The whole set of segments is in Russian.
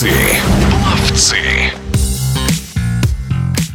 13.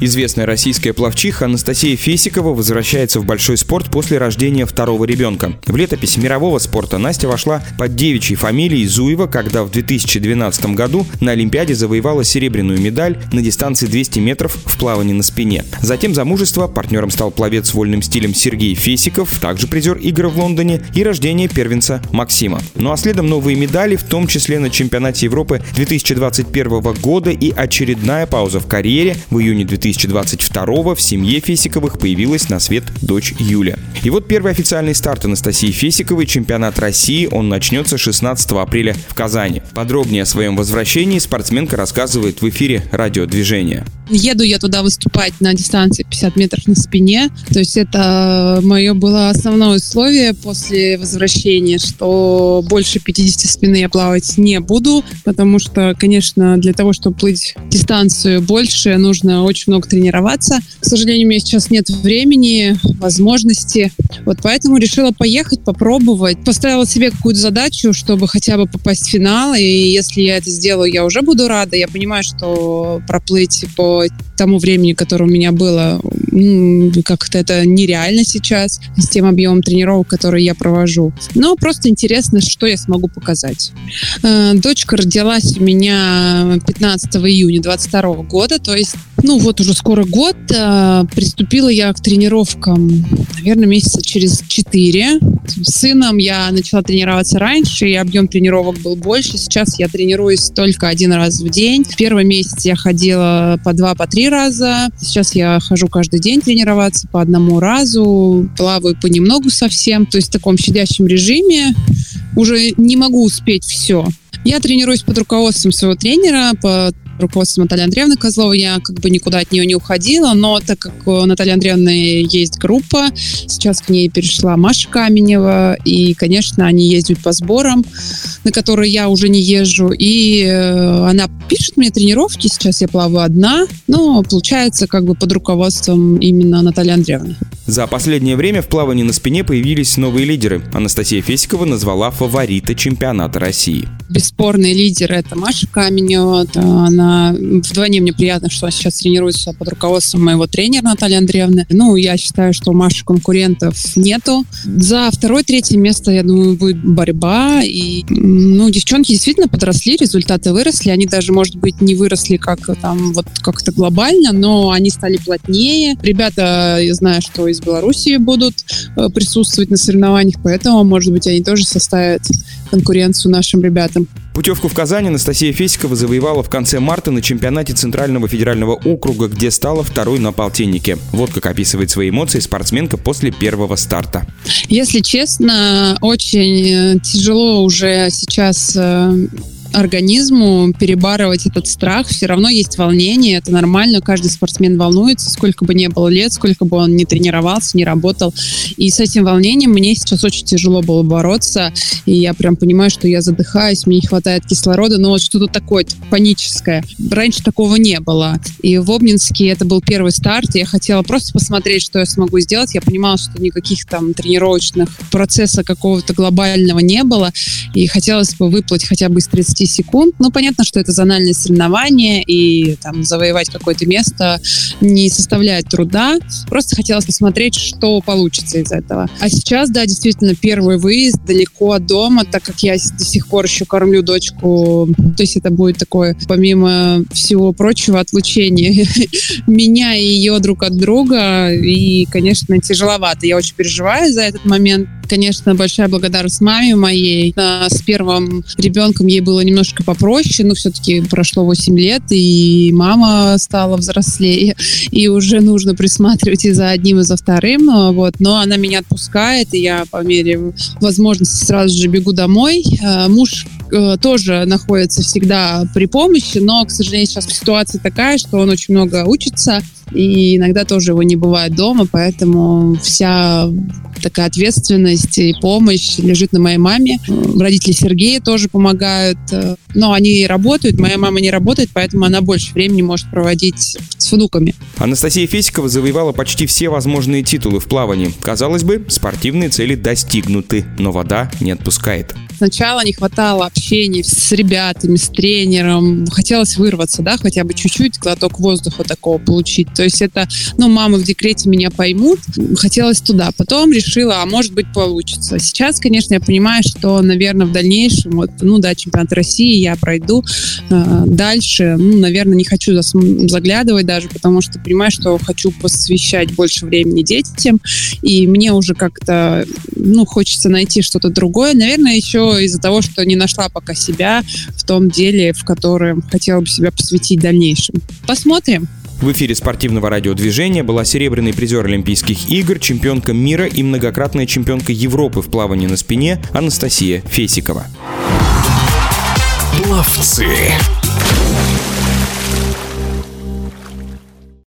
Известная российская пловчиха Анастасия Фесикова возвращается в большой спорт после рождения второго ребенка. В летопись мирового спорта Настя вошла под девичьей фамилией Зуева, когда в 2012 году на Олимпиаде завоевала серебряную медаль на дистанции 200 метров в плавании на спине. Затем замужество, партнером стал пловец с вольным стилем Сергей Фесиков, также призер игр в Лондоне, и рождение первенца Максима. Ну а следом новые медали, в том числе на чемпионате Европы 2021 года и очередная пауза в карьере в июне 2000 2022 в семье Фесиковых появилась на свет дочь Юля. И вот первый официальный старт Анастасии Фесиковой, чемпионат России, он начнется 16 апреля в Казани. Подробнее о своем возвращении спортсменка рассказывает в эфире радиодвижения. Еду я туда выступать на дистанции 50 метров на спине. То есть это мое было основное условие после возвращения, что больше 50 спины я плавать не буду, потому что, конечно, для того, чтобы плыть дистанцию больше, нужно очень много тренироваться. К сожалению, у меня сейчас нет времени, возможности. Вот поэтому решила поехать, попробовать. Поставила себе какую-то задачу, чтобы хотя бы попасть в финал. И если я это сделаю, я уже буду рада. Я понимаю, что проплыть по тому времени, которое у меня было, как-то это нереально сейчас с тем объемом тренировок, который я провожу. Но просто интересно, что я смогу показать. Э, дочка родилась у меня 15 июня 22 года, то есть ну вот уже скоро год. Э, приступила я к тренировкам, наверное, месяца через 4. С сыном я начала тренироваться раньше, и объем тренировок был больше. Сейчас я тренируюсь только один раз в день. В первый месяц я ходила по два, по три раза. Сейчас я хожу каждый день тренироваться по одному разу. Плаваю понемногу совсем. То есть в таком щадящем режиме. Уже не могу успеть все. Я тренируюсь под руководством своего тренера, под руководством Натальи Андреевны Козловой. Я как бы никуда от нее не уходила, но так как у Натальи Андреевны есть группа, сейчас к ней перешла Маша Каменева, и, конечно, они ездят по сборам, на которые я уже не езжу, и э, она пишет мне тренировки, сейчас я плаваю одна, но получается как бы под руководством именно Натальи Андреевны. За последнее время в плавании на спине появились новые лидеры. Анастасия Фесикова назвала фаворита чемпионата России. Бесспорный лидер – это Маша Каменева. Она вдвойне мне приятно, что она сейчас тренируется под руководством моего тренера Натальи Андреевны. Ну, я считаю, что у Маши конкурентов нету. За второе-третье место, я думаю, будет борьба. И, ну, девчонки действительно подросли, результаты выросли. Они даже, может быть, не выросли как там вот как-то глобально, но они стали плотнее. Ребята, я знаю, что из Белоруссии будут э, присутствовать на соревнованиях, поэтому, может быть, они тоже составят конкуренцию нашим ребятам. Путевку в Казань Анастасия Фесикова завоевала в конце марта на чемпионате Центрального федерального округа, где стала второй на полтиннике. Вот как описывает свои эмоции спортсменка после первого старта. Если честно, очень э, тяжело уже сейчас э, организму перебарывать этот страх. Все равно есть волнение, это нормально. Каждый спортсмен волнуется, сколько бы ни было лет, сколько бы он ни тренировался, не работал. И с этим волнением мне сейчас очень тяжело было бороться. И я прям понимаю, что я задыхаюсь, мне не хватает кислорода, но вот что-то такое паническое. Раньше такого не было. И в Обнинске это был первый старт. Я хотела просто посмотреть, что я смогу сделать. Я понимала, что никаких там тренировочных процесса какого-то глобального не было. И хотелось бы выплыть хотя бы из 30 30 секунд. Ну, понятно, что это зональное соревнование, и там завоевать какое-то место не составляет труда. Просто хотелось посмотреть, что получится из этого. А сейчас, да, действительно, первый выезд далеко от дома, так как я до сих пор еще кормлю дочку. То есть это будет такое, помимо всего прочего, отлучение меня и ее друг от друга. И, конечно, тяжеловато. Я очень переживаю за этот момент. Конечно, большая благодарность маме моей. С первым ребенком ей было немножко попроще, но все-таки прошло 8 лет, и мама стала взрослее, и уже нужно присматривать и за одним, и за вторым. Вот. Но она меня отпускает, и я по мере возможности сразу же бегу домой. Э, муж э, тоже находится всегда при помощи, но, к сожалению, сейчас ситуация такая, что он очень много учится, и иногда тоже его не бывает дома, поэтому вся такая ответственность и помощь лежит на моей маме. Родители Сергея тоже помогают, но они работают, моя мама не работает, поэтому она больше времени может проводить с внуками. Анастасия Фесикова завоевала почти все возможные титулы в плавании. Казалось бы, спортивные цели достигнуты, но вода не отпускает. Сначала не хватало общения с ребятами, с тренером. Хотелось вырваться, да, хотя бы чуть-чуть глоток воздуха такого получить. То есть это, ну, мамы в декрете меня поймут. Хотелось туда. Потом решила, а может быть получится. Сейчас, конечно, я понимаю, что, наверное, в дальнейшем, вот, ну да, чемпионат России я пройду. Э, дальше, ну, наверное, не хочу заглядывать даже, потому что понимаю, что хочу посвящать больше времени детям. И мне уже как-то, ну, хочется найти что-то другое. Наверное, еще из-за того, что не нашла пока себя в том деле, в котором хотела бы себя посвятить в дальнейшем. Посмотрим. В эфире спортивного радиодвижения была серебряный призер Олимпийских игр, чемпионка мира и многократная чемпионка Европы в плавании на спине Анастасия Фесикова. Пловцы.